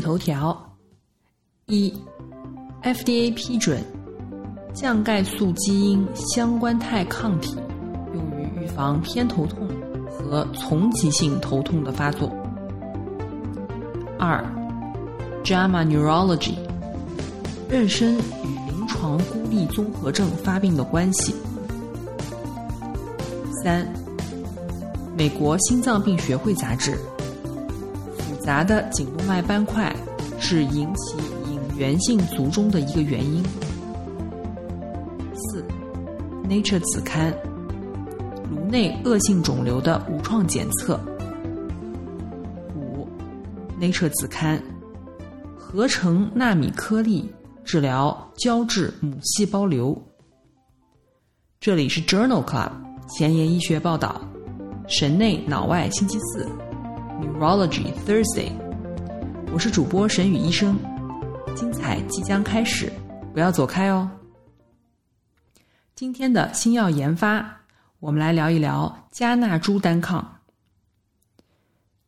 头条：一，FDA 批准降钙素基因相关肽抗体用于预防偏头痛和丛集性头痛的发作。二，JAMA Neurology 妊娠与临床孤立综合症发病的关系。三，美国心脏病学会杂志，复杂的颈动脉斑块是引起隐源性卒中的一个原因。四，Nature 子刊，颅内恶性肿瘤的无创检测。五，Nature 子刊，合成纳米颗粒。治疗胶质母细胞瘤。这里是 Journal Club 前沿医学报道，神内脑外星期四 urology Thursday。我是主播沈宇医生，精彩即将开始，不要走开哦。今天的新药研发，我们来聊一聊加纳珠单抗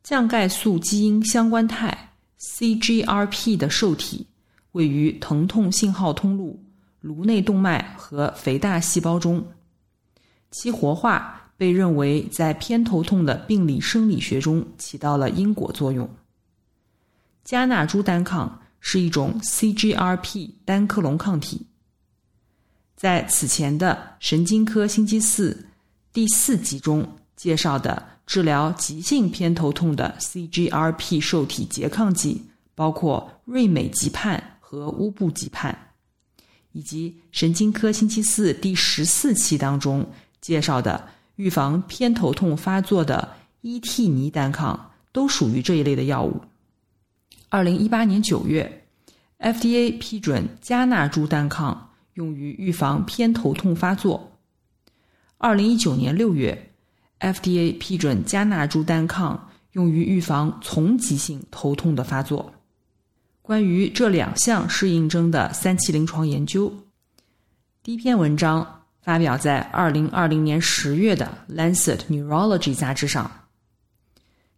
降钙素基因相关肽 CGRP 的受体。位于疼痛信号通路、颅内动脉和肥大细胞中，其活化被认为在偏头痛的病理生理学中起到了因果作用。加纳珠单抗是一种 CGRP 单克隆抗体，在此前的神经科星期四第四集中介绍的治疗急性偏头痛的 CGRP 受体拮抗剂包括瑞美吉泮。和乌布吉泮，以及神经科星期四第十四期当中介绍的预防偏头痛发作的伊替尼单抗，都属于这一类的药物。二零一八年九月，FDA 批准加纳珠单抗用于预防偏头痛发作。二零一九年六月，FDA 批准加纳珠单抗用于预防丛集性头痛的发作。关于这两项适应症的三期临床研究，第一篇文章发表在二零二零年十月的《Lancet Neurology》杂志上。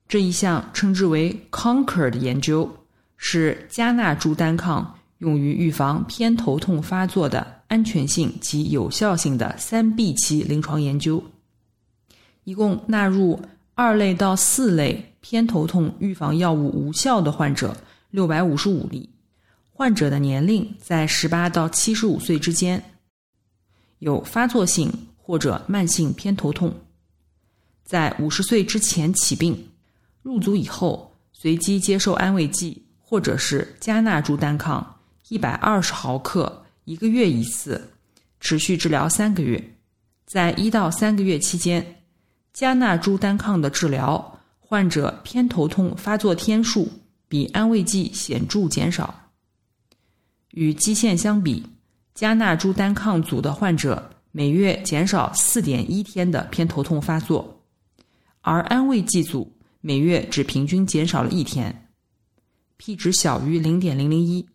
这一项称之为 “Conquer” 的研究，是加纳珠单抗用于预防偏头痛发作的安全性及有效性的三 B 期临床研究，一共纳入二类到四类偏头痛预防药物无效的患者。六百五十五例，患者的年龄在十八到七十五岁之间，有发作性或者慢性偏头痛，在五十岁之前起病，入组以后随机接受安慰剂或者是加纳珠单抗一百二十毫克一个月一次，持续治疗三个月，在一到三个月期间，加纳珠单抗的治疗，患者偏头痛发作天数。比安慰剂显著减少。与基线相比，加纳珠单抗组的患者每月减少四点一天的偏头痛发作，而安慰剂组每月只平均减少了一天，p 值小于零点零零一。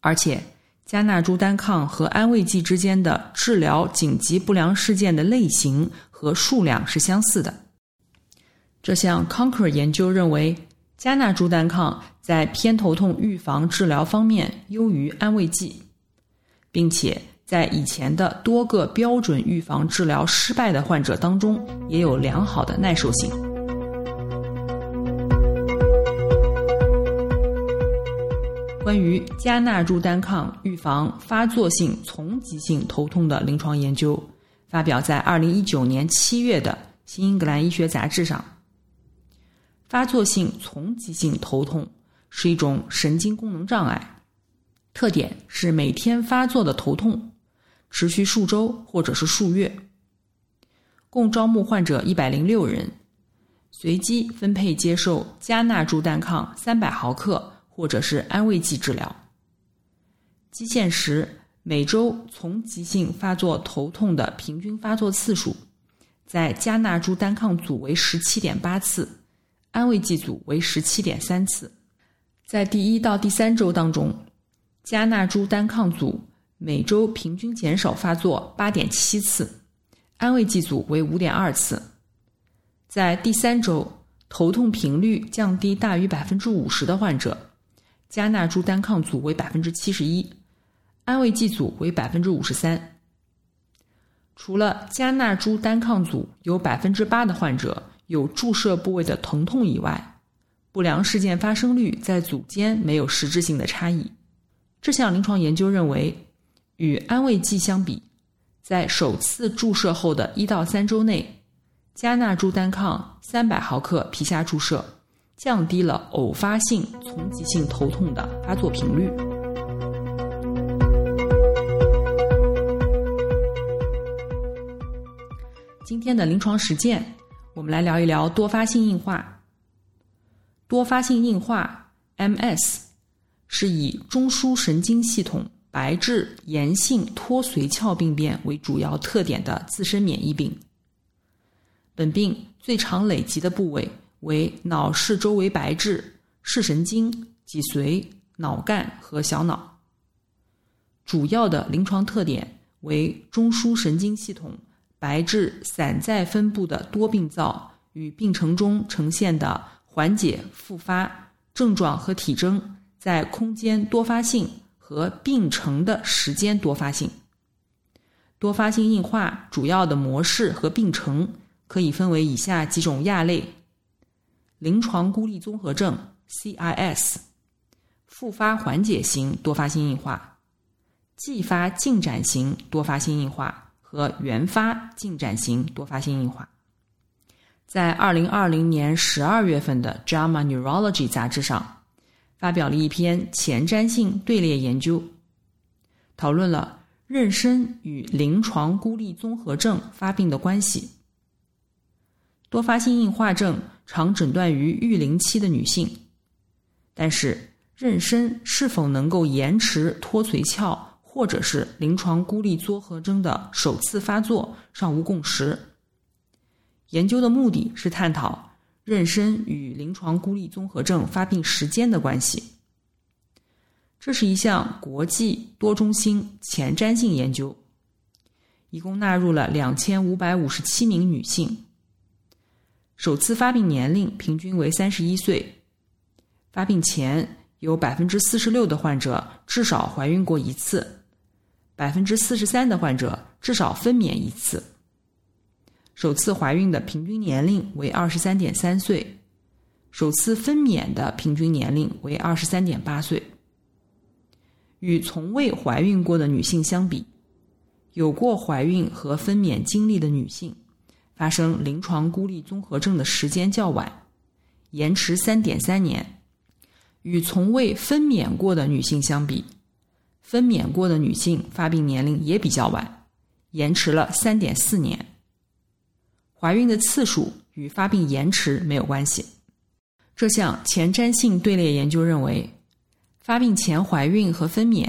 而且，加纳珠单抗和安慰剂之间的治疗紧急不良事件的类型和数量是相似的。这项 Conquer 研究认为。加纳珠单抗在偏头痛预防治疗方面优于安慰剂，并且在以前的多个标准预防治疗失败的患者当中也有良好的耐受性。关于加纳珠单抗预防发作性丛集性头痛的临床研究，发表在二零一九年七月的《新英格兰医学杂志》上。发作性丛集性头痛是一种神经功能障碍，特点是每天发作的头痛，持续数周或者是数月。共招募患者一百零六人，随机分配接受加纳珠单抗三百毫克或者是安慰剂治疗。基线时，每周从急性发作头痛的平均发作次数，在加纳珠单抗组为十七点八次，安慰剂组为十七点三次。在第一到第三周当中，加纳珠单抗组每周平均减少发作八点七次，安慰剂组为五点二次。在第三周，头痛频率降低大于百分之五十的患者，加纳珠单抗组为百分之七十一，安慰剂组为百分之五十三。除了加纳珠单抗组有百分之八的患者有注射部位的疼痛以外，不良事件发生率在组间没有实质性的差异。这项临床研究认为，与安慰剂相比，在首次注射后的一到三周内。加纳珠单抗三百毫克皮下注射，降低了偶发性丛集性头痛的发作频率。今天的临床实践，我们来聊一聊多发性硬化。多发性硬化 （MS） 是以中枢神经系统白质炎性脱髓鞘病变为主要特点的自身免疫病。本病最常累及的部位为脑室周围白质、视神经、脊髓、脑干和小脑。主要的临床特点为中枢神经系统白质散在分布的多病灶与病程中呈现的缓解、复发症状和体征在空间多发性和病程的时间多发性。多发性硬化主要的模式和病程。可以分为以下几种亚类：临床孤立综合症 （CIS）、复发缓解型多发性硬化、继发进展型多发性硬化和原发进展型多发性硬化。在二零二零年十二月份的《JAMA Neurology》杂志上，发表了一篇前瞻性队列研究，讨论了妊娠与临床孤立综合症发病的关系。多发性硬化症常诊断于育龄期的女性，但是妊娠是否能够延迟脱髓鞘或者是临床孤立综合征的首次发作尚无共识。研究的目的是探讨妊娠与临床孤立综合症发病时间的关系。这是一项国际多中心前瞻性研究，一共纳入了两千五百五十七名女性。首次发病年龄平均为三十一岁，发病前有百分之四十六的患者至少怀孕过一次，百分之四十三的患者至少分娩一次。首次怀孕的平均年龄为二十三点三岁，首次分娩的平均年龄为二十三点八岁。与从未怀孕过的女性相比，有过怀孕和分娩经历的女性。发生临床孤立综合症的时间较晚，延迟三点三年，与从未分娩过的女性相比，分娩过的女性发病年龄也比较晚，延迟了三点四年。怀孕的次数与发病延迟没有关系。这项前瞻性队列研究认为，发病前怀孕和分娩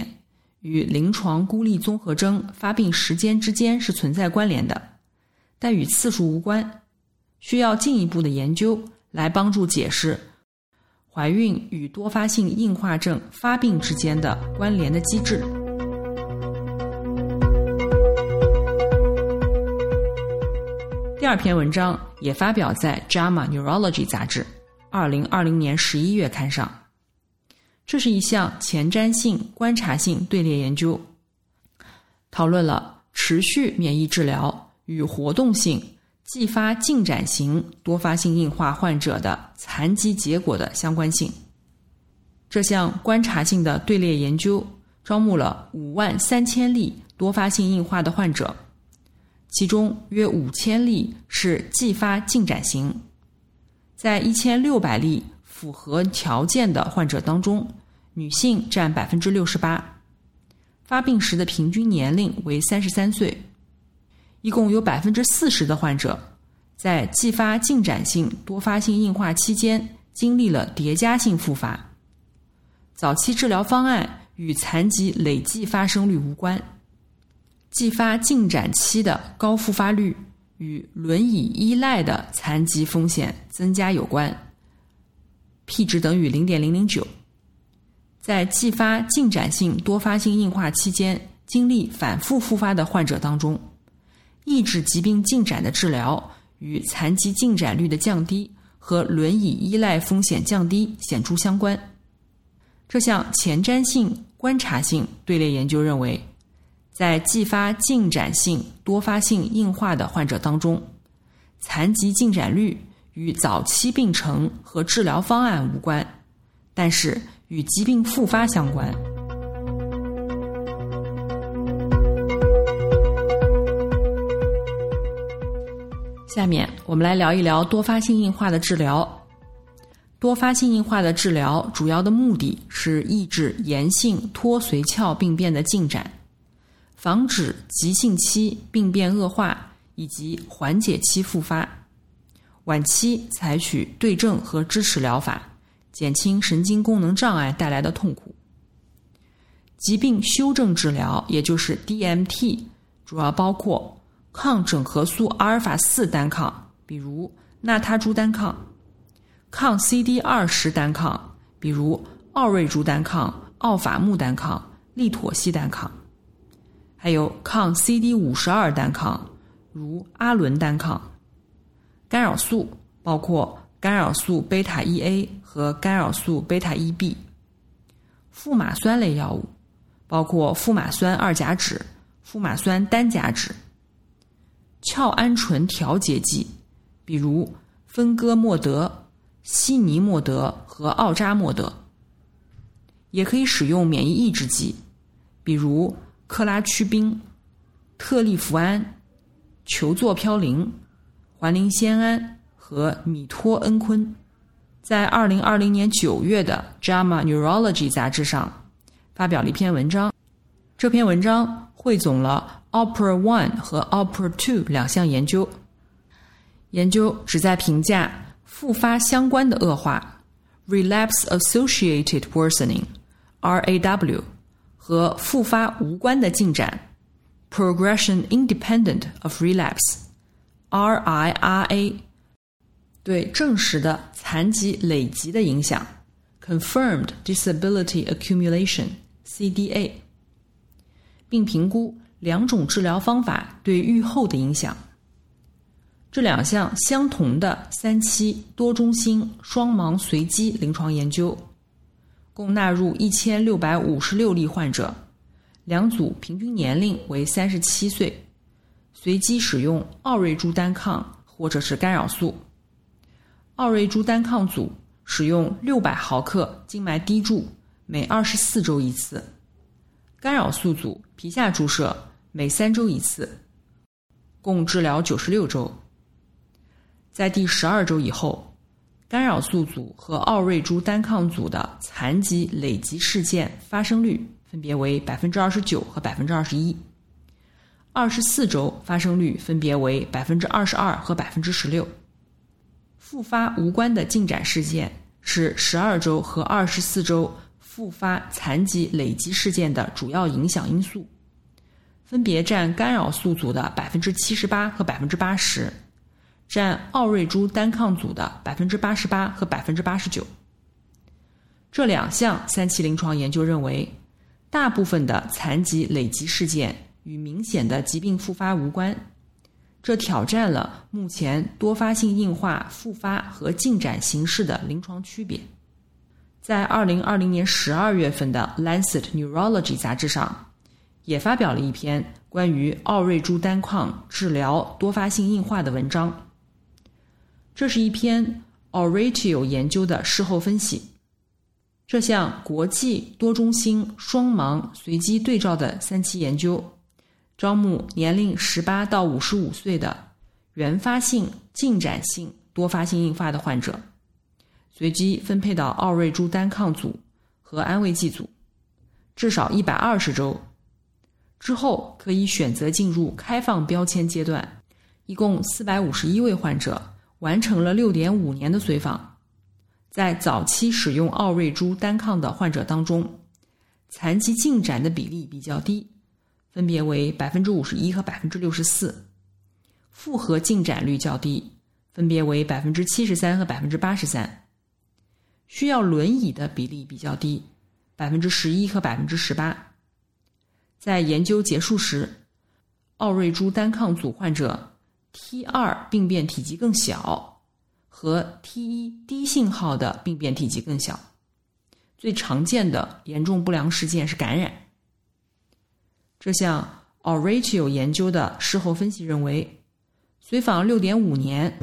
与临床孤立综合征发病时间之间是存在关联的。但与次数无关，需要进一步的研究来帮助解释怀孕与多发性硬化症发病之间的关联的机制。二篇文章也发表在《JAMA Neurology》杂志二零二零年十一月刊上。这是一项前瞻性观察性队列研究，讨论了持续免疫治疗。与活动性继发进展型多发性硬化患者的残疾结果的相关性。这项观察性的队列研究招募了五万三千例多发性硬化的患者，其中约五千例是继发进展型。在一千六百例符合条件的患者当中，女性占百分之六十八，发病时的平均年龄为三十三岁。一共有百分之四十的患者在继发进展性多发性硬化期间经历了叠加性复发。早期治疗方案与残疾累计发生率无关。继发进展期的高复发率与轮椅依赖的残疾风险增加有关，p 值等于零点零零九。在继发进展性多发性硬化期间经历反复复发的患者当中，抑制疾病进展的治疗与残疾进展率的降低和轮椅依赖风险降低显著相关。这项前瞻性观察性队列研究认为，在继发进展性多发性硬化的患者当中，残疾进展率与早期病程和治疗方案无关，但是与疾病复发相关。下面我们来聊一聊多发性硬化的治疗。多发性硬化的治疗主要的目的是抑制炎性脱髓鞘病变的进展，防止急性期病变恶化以及缓解期复发。晚期采取对症和支持疗法，减轻神经功能障碍带来的痛苦。疾病修正治疗，也就是 DMT，主要包括抗整合素阿尔法四单抗，比如纳他珠单抗。抗 CD 二十单抗，比如奥瑞珠单抗、奥法木单抗、利妥昔单抗；还有抗 CD 五十二单抗，如阿伦单抗。干扰素包括干扰素贝塔一 A 和干扰素贝塔一 B。富马酸类药物包括富马酸二甲酯、富马酸单甲酯。鞘氨醇调节剂，比如芬戈莫德。西尼莫德和奥扎莫德，也可以使用免疫抑制剂，比如克拉屈滨、特利福安、球唑嘌呤、环磷酰胺和米托恩醌。在二零二零年九月的《JAMA Neurology》杂志上发表了一篇文章，这篇文章汇总了 OPERA One 和 OPERA Two 两项研究，研究旨在评价。复发相关的恶化 （relapse-associated worsening，RAW） 和复发无关的进展 （progression independent of relapse，RIRA） 对证实的残疾累积的影响 （confirmed disability accumulation，CDA），并评估两种治疗方法对预后的影响。这两项相同的三期多中心双盲随机临床研究，共纳入一千六百五十六例患者，两组平均年龄为三十七岁，随机使用奥瑞珠单抗或者是干扰素。奥瑞珠单抗组使用六百毫克静脉滴注，每二十四周一次；干扰素组皮下注射，每三周一次，共治疗九十六周。在第十二周以后，干扰素组和奥瑞珠单抗组的残疾累积事件发生率分别为百分之二十九和百分之二十一；二十四周发生率分别为百分之二十二和百分之十六。复发无关的进展事件是十二周和二十四周复发残疾累积事件的主要影响因素，分别占干扰素组的百分之七十八和百分之八十。占奥瑞珠单抗组的百分之八十八和百分之八十九。这两项三期临床研究认为，大部分的残疾累积事件与明显的疾病复发无关，这挑战了目前多发性硬化复发和进展形式的临床区别。在二零二零年十二月份的《Lancet Neurology》杂志上，也发表了一篇关于奥瑞珠单抗治疗多发性硬化的文章。这是一篇 Oratio 研究的事后分析。这项国际多中心双盲随机对照的三期研究，招募年龄十八到五十五岁的原发性进展性多发性硬化的患者，随机分配到奥瑞珠单抗组和安慰剂组，至少一百二十周之后，可以选择进入开放标签阶段。一共四百五十一位患者，完成了六点五年的随访。在早期使用奥瑞珠单抗的患者当中，残疾进展的比例比较低，分别为百分之五十一和百分之六十四；复合进展率较低，分别为百分之七十三和百分之八十三；需要轮椅的比例比较低，百分之十一和百分之十八。在研究结束时，奥瑞珠单抗组患者 T 二病变体积更小。和 T 一低信号的病变体积更小，最常见的严重不良事件是感染。这项 Oratio 研究的事后分析认为，随访六点五年，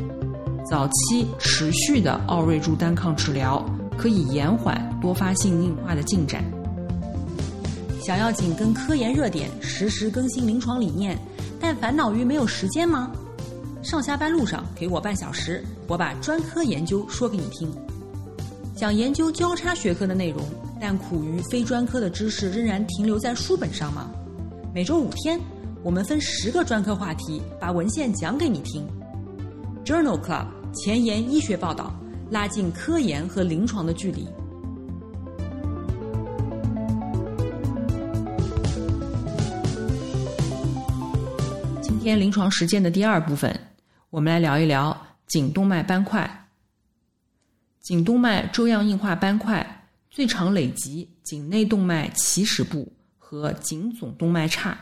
早期持续的奥瑞珠单抗治疗可以延缓多发性硬化的进展。想要紧跟科研热点，实时更新临床理念，但烦恼于没有时间吗？上下班路上给我半小时，我把专科研究说给你听。想研究交叉学科的内容，但苦于非专科的知识仍然停留在书本上吗？每周五天，我们分十个专科话题，把文献讲给你听。Journal Club 前沿医学报道，拉近科研和临床的距离。今天临床实践的第二部分。我们来聊一聊颈动脉斑块。颈动脉粥样硬化斑块最常累及颈内动脉起始部和颈总动脉叉。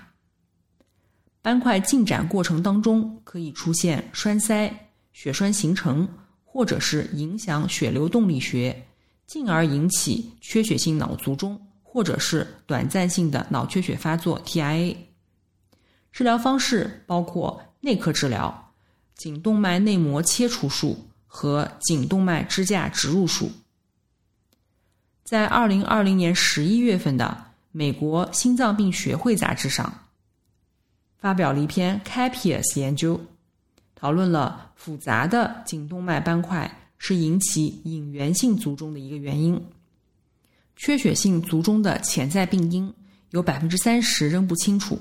斑块进展过程当中可以出现栓塞、血栓形成，或者是影响血流动力学，进而引起缺血性脑卒中，或者是短暂性的脑缺血发作 （TIA）。治疗方式包括内科治疗。颈动脉内膜切除术和颈动脉支架植入术，在二零二零年十一月份的美国心脏病学会杂志上，发表了一篇 Capias 研究，讨论了复杂的颈动脉斑块是引起隐源性卒中的一个原因。缺血性卒中的潜在病因有百分之三十仍不清楚。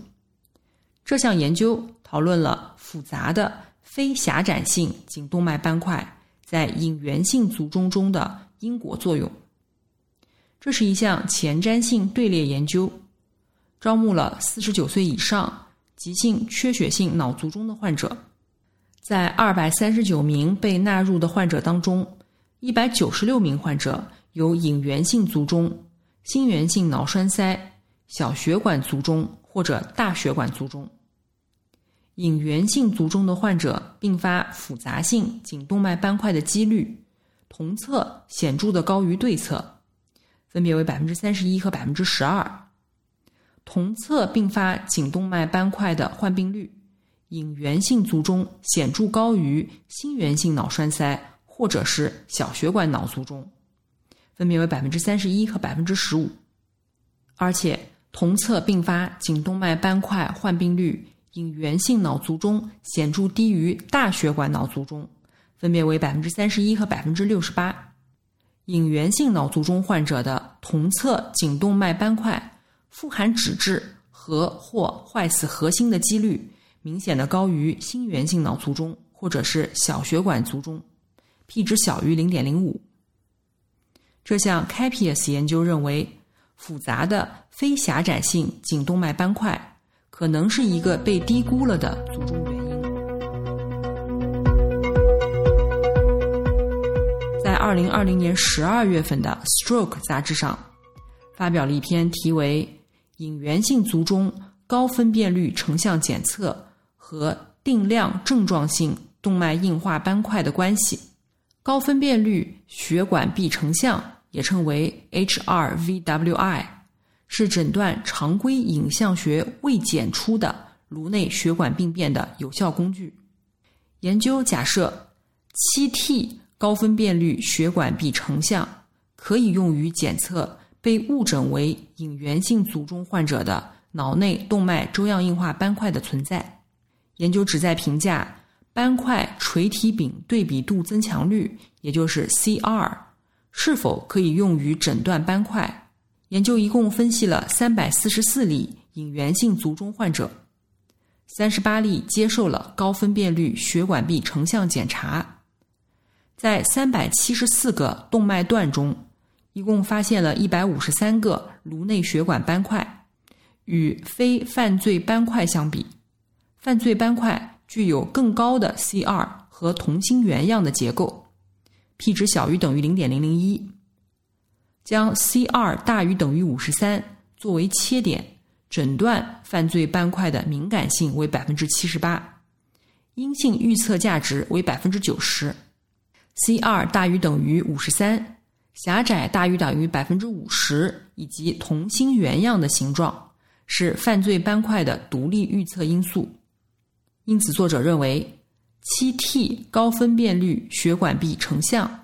这项研究讨论了复杂的。非狭窄性颈动脉斑块在隐源性卒中中的因果作用。这是一项前瞻性队列研究，招募了四十九岁以上急性缺血性脑卒中的患者。在二百三十九名被纳入的患者当中，一百九十六名患者有隐源性卒中、心源性脑栓塞、小血管卒中或者大血管卒中。隐源性卒中的患者并发复杂性颈动脉斑块的几率，同侧显著的高于对侧，分别为百分之三十一和百分之十二。同侧并发颈动脉斑块的患病率，隐源性卒中显著高于心源性脑栓塞或者是小血管脑卒中，分别为百分之三十一和百分之十五。而且同侧并发颈动脉斑块患病率。隐源性脑卒中显著低于大血管脑卒中，分别为百分之三十一和百分之六十八。隐源性脑卒中患者的同侧颈动脉斑块富含脂质和或坏死核心的几率，明显的高于心源性脑卒中或者是小血管卒中，p 值小于零点零五。这项 Capias 研究认为，复杂的非狭窄性颈动脉斑块。可能是一个被低估了的卒中原因。在二零二零年十二月份的《Stroke》杂志上，发表了一篇题为《隐源性卒中高分辨率成像检测和定量症状性动脉硬化斑块的关系》。高分辨率血管壁成像也称为 HRVWI。是诊断常规影像学未检出的颅内血管病变的有效工具。研究假设，七 T 高分辨率血管壁成像可以用于检测被误诊为隐源性卒中患者的脑内动脉粥样硬化斑块的存在。研究旨在评价斑块垂体柄对比度增强率，也就是 CR，是否可以用于诊断斑块。研究一共分析了三百四十四例隐源性卒中患者三十八例接受了高分辨率血管壁成像检查，在三百七十四个动脉段中，一共发现了一百五十三个颅内血管斑块。与非犯罪斑块相比，犯罪斑块具有更高的 C2 和同心圆样的结构，p 值小于等于零点零零一。将 C2 大于等于五十三作为切点，诊断犯罪斑块的敏感性为百分之七十八，阴性预测价值为百分之九十。C2 大于等于五十三，狭窄大于等于百分之五十，以及同心圆样的形状。是犯罪斑块的独立预测因素，因此作者认为，七 T 高分辨率血管壁成像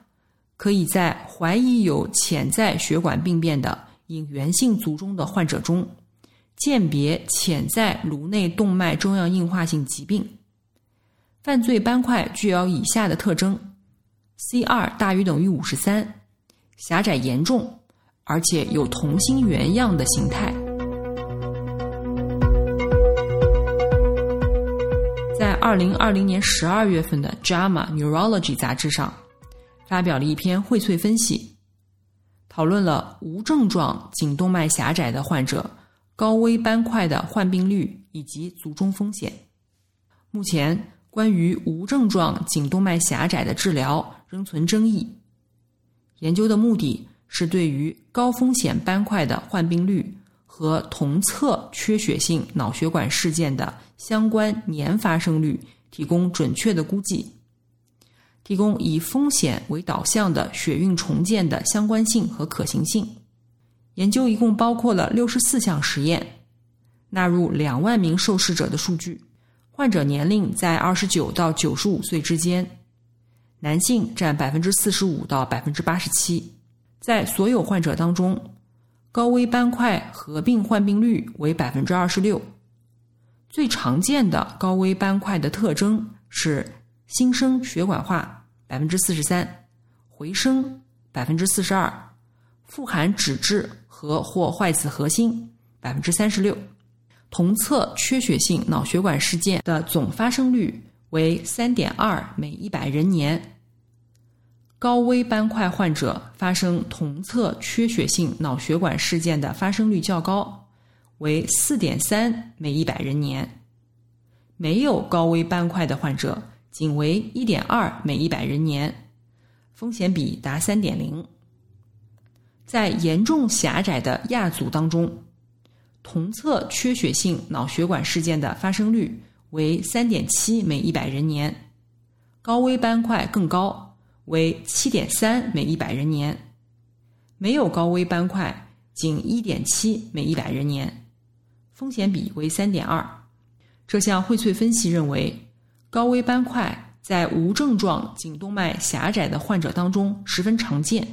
可以在怀疑有潜在血管病变的隐源性卒中的患者中，鉴别潜在颅内动脉粥样硬化性疾病。犯罪斑块具有以下的特征：C 二大于等于五十三，狭窄严重，而且有同心圆样的形态。在二零二零年十二月份的《JAMA Neurology》杂志上，发表了一篇荟萃分析，讨论了无症状颈动脉狭窄的患者高危斑块的患病率以及卒中风险。目前，关于无症状颈动脉狭窄的治疗仍存争议。研究的目的是对于高风险斑块的患病率和同侧缺血性脑血管事件的。相关年发生率提供准确的估计，提供以风险为导向的血运重建的相关性和可行性。研究一共包括了六十四项实验，纳入两万名受试者的数据，患者年龄在二十九到九十五岁之间，男性占百分之四十五到百分之八十七。在所有患者当中，高危斑块合并患病率为百分之二十六。最常见的高危斑块的特征是新生血管化百分之四十三，回声百分之四十二，富含脂质和或坏死核心百分之三十六，同侧缺血性脑血管事件的总发生率为三点二每一百人年。高危斑块患者发生同侧缺血性脑血管事件的发生率较高。为四点三每一百人年，没有高危斑块的患者仅为一点二每一百人年，风险比达三点零。在严重狭窄的亚组当中，同侧缺血性脑血管事件的发生率为三点七每一百人年，高危斑块更高，为七点三每一百人年，没有高危斑块仅一点七每一百人年。风险比为三点二。这项荟萃分析认为，高危斑块在无症状颈动脉狭窄的患者当中十分常见，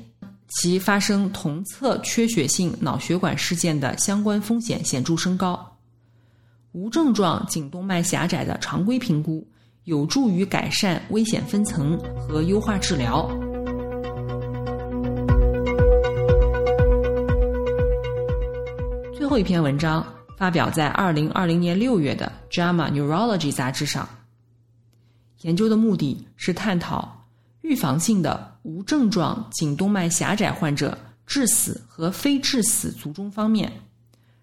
其发生同侧缺血性脑血管事件的相关风险显著升高。无症状颈动脉狭窄的常规评估有助于改善危险分层和优化治疗。最后一篇文章。发表在二零二零年六月的《JAMA Neurology》杂志上。研究的目的是探讨预防性的无症状颈动脉狭窄患者致死和非致死卒中方面，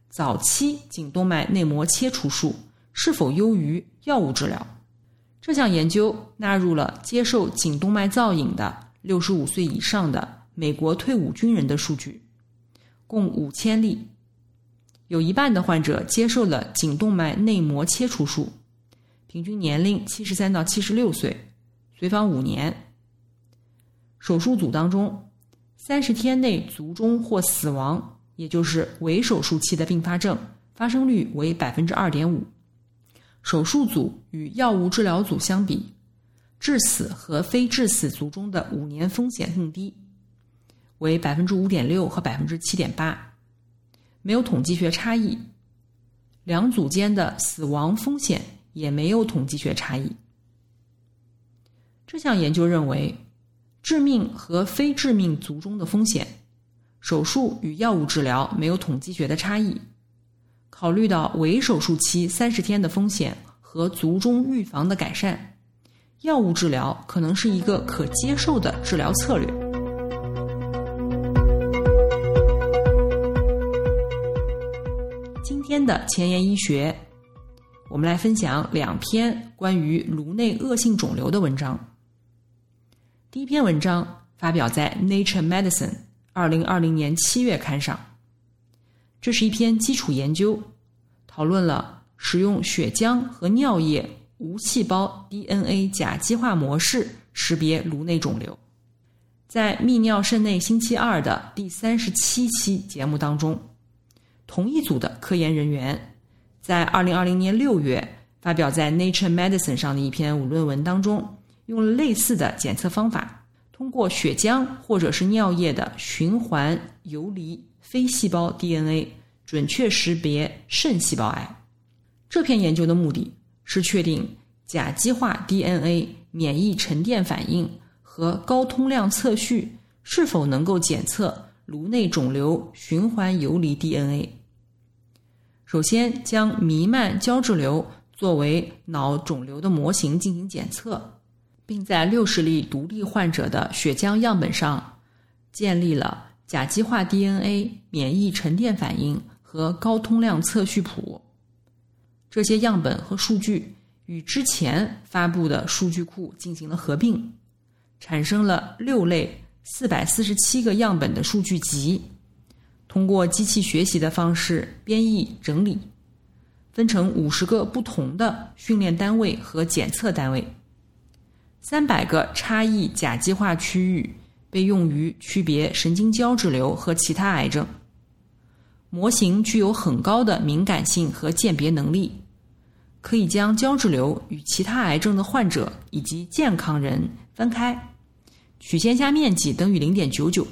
早期颈动脉内膜切除术是否优于药物治疗。这项研究纳入了接受颈动脉造影的六十五岁以上的美国退伍军人的数据，共五千例。有一半的患者接受了颈动脉内膜切除术，平均年龄七十三到七十六岁，随访五年。手术组当中，三十天内卒中或死亡，也就是为手术期的并发症发生率为百分之二点五。手术组与药物治疗组相比，致死和非致死卒中的五年风险更低，为百分之五点六和百分之七点八。没有统计学差异，两组间的死亡风险也没有统计学差异。这项研究认为，致命和非致命卒中的风险，手术与药物治疗没有统计学的差异。考虑到伪手术期三十天的风险和卒中预防的改善，药物治疗可能是一个可接受的治疗策略。今天的前沿医学，我们来分享两篇关于颅内恶性肿瘤的文章。第一篇文章发表在《Nature Medicine》二零二零年七月刊上，这是一篇基础研究，讨论了使用血浆和尿液无细胞 DNA 甲基化模式识别颅内肿瘤。在泌尿肾内星期二的第三十七期节目当中。同一组的科研人员，在二零二零年六月发表在《Nature Medicine》上的一篇论文当中，用了类似的检测方法，通过血浆或者是尿液的循环游离非细胞 DNA，准确识别肾细胞癌。这篇研究的目的是确定甲基化 DNA 免疫沉淀反应和高通量测序是否能够检测。颅内肿瘤循环游离 DNA。首先将弥漫胶质瘤作为脑肿瘤的模型进行检测，并在六十例独立患者的血浆样本上建立了甲基化 DNA 免疫沉淀反应和高通量测序谱。这些样本和数据与之前发布的数据库进行了合并，产生了六类。四百四十七个样本的数据集，通过机器学习的方式编译整理，分成五十个不同的训练单位和检测单位。三百个差异甲基化区域被用于区别神经胶质瘤和其他癌症。模型具有很高的敏感性和鉴别能力，可以将胶质瘤与其他癌症的患者以及健康人分开。曲线下面积等于零点九九，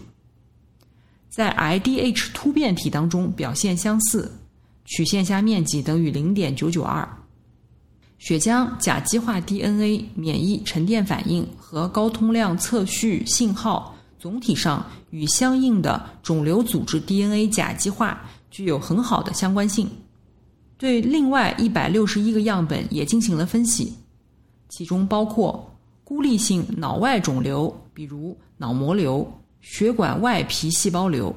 在 IDH 突变体当中表现相似，曲线下面积等于零点九九二。血浆甲基化 DNA 免疫沉淀反应和高通量测序信号总体上与相应的肿瘤组织 DNA 甲基化具有很好的相关性。对另外一百六十一个样本也进行了分析，其中包括。孤立性脑外肿瘤，比如脑膜瘤、血管外皮细胞瘤，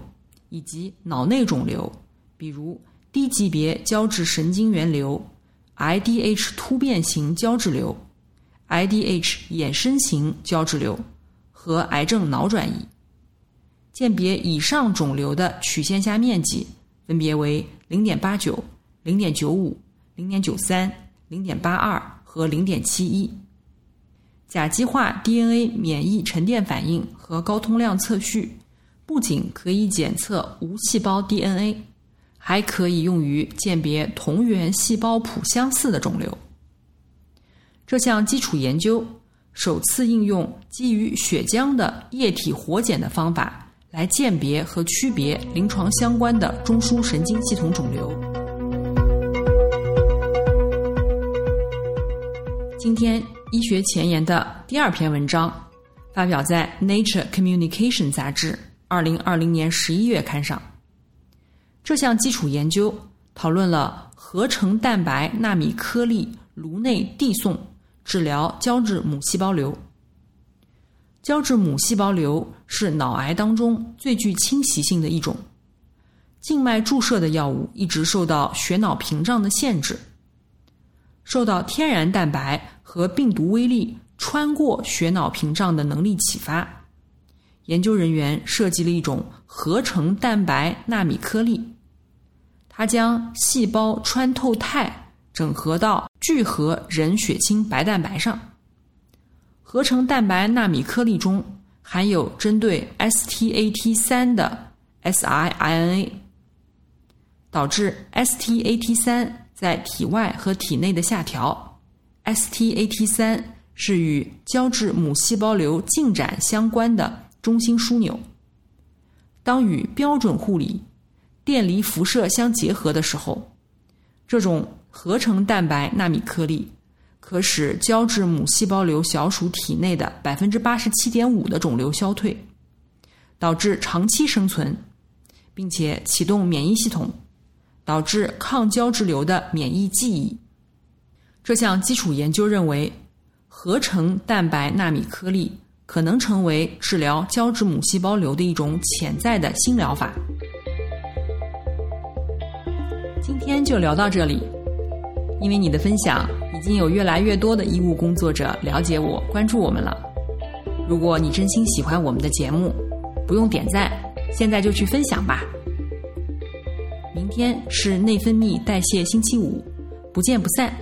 以及脑内肿瘤，比如低级别胶质神经元瘤、IDH 突变型胶质瘤、IDH 衍生型胶质瘤和癌症脑转移。鉴别以上肿瘤的曲线下面积分别为零点八九、零点九五、零点九三、零点八二和零点七一。甲基化 DNA 免疫沉淀反应和高通量测序，不仅可以检测无细胞 DNA，还可以用于鉴别同源细胞谱相似的肿瘤。这项基础研究首次应用基于血浆的液体活检的方法来鉴别和区别临床相关的中枢神经系统肿瘤。今天。医学前沿的第二篇文章发表在《Nature Communication》杂志二零二零年十一月刊上。这项基础研究讨论了合成蛋白纳米颗粒颅内递送治疗胶质母细胞瘤。胶质母细胞瘤是脑癌当中最具侵袭性的一种，静脉注射的药物一直受到血脑屏障的限制。受到天然蛋白和病毒微粒穿过血脑屏障的能力启发，研究人员设计了一种合成蛋白纳米颗粒，它将细胞穿透肽整合到聚合人血清白蛋白上。合成蛋白纳米颗粒中含有针对 STAT3 的 siRNA，导致 STAT3。在体外和体内的下调，STAT 三是与胶质母细胞瘤进展相关的中心枢纽。当与标准护理电离辐射相结合的时候，这种合成蛋白纳米颗粒可使胶质母细胞瘤小鼠体内的百分之八十七点五的肿瘤消退，导致长期生存，并且启动免疫系统。导致抗胶质瘤的免疫记忆。这项基础研究认为，合成蛋白纳米颗粒可能成为治疗胶质母细胞瘤的一种潜在的新疗法。今天就聊到这里，因为你的分享，已经有越来越多的医务工作者了解我、关注我们了。如果你真心喜欢我们的节目，不用点赞，现在就去分享吧。天是内分泌代谢星期五，不见不散。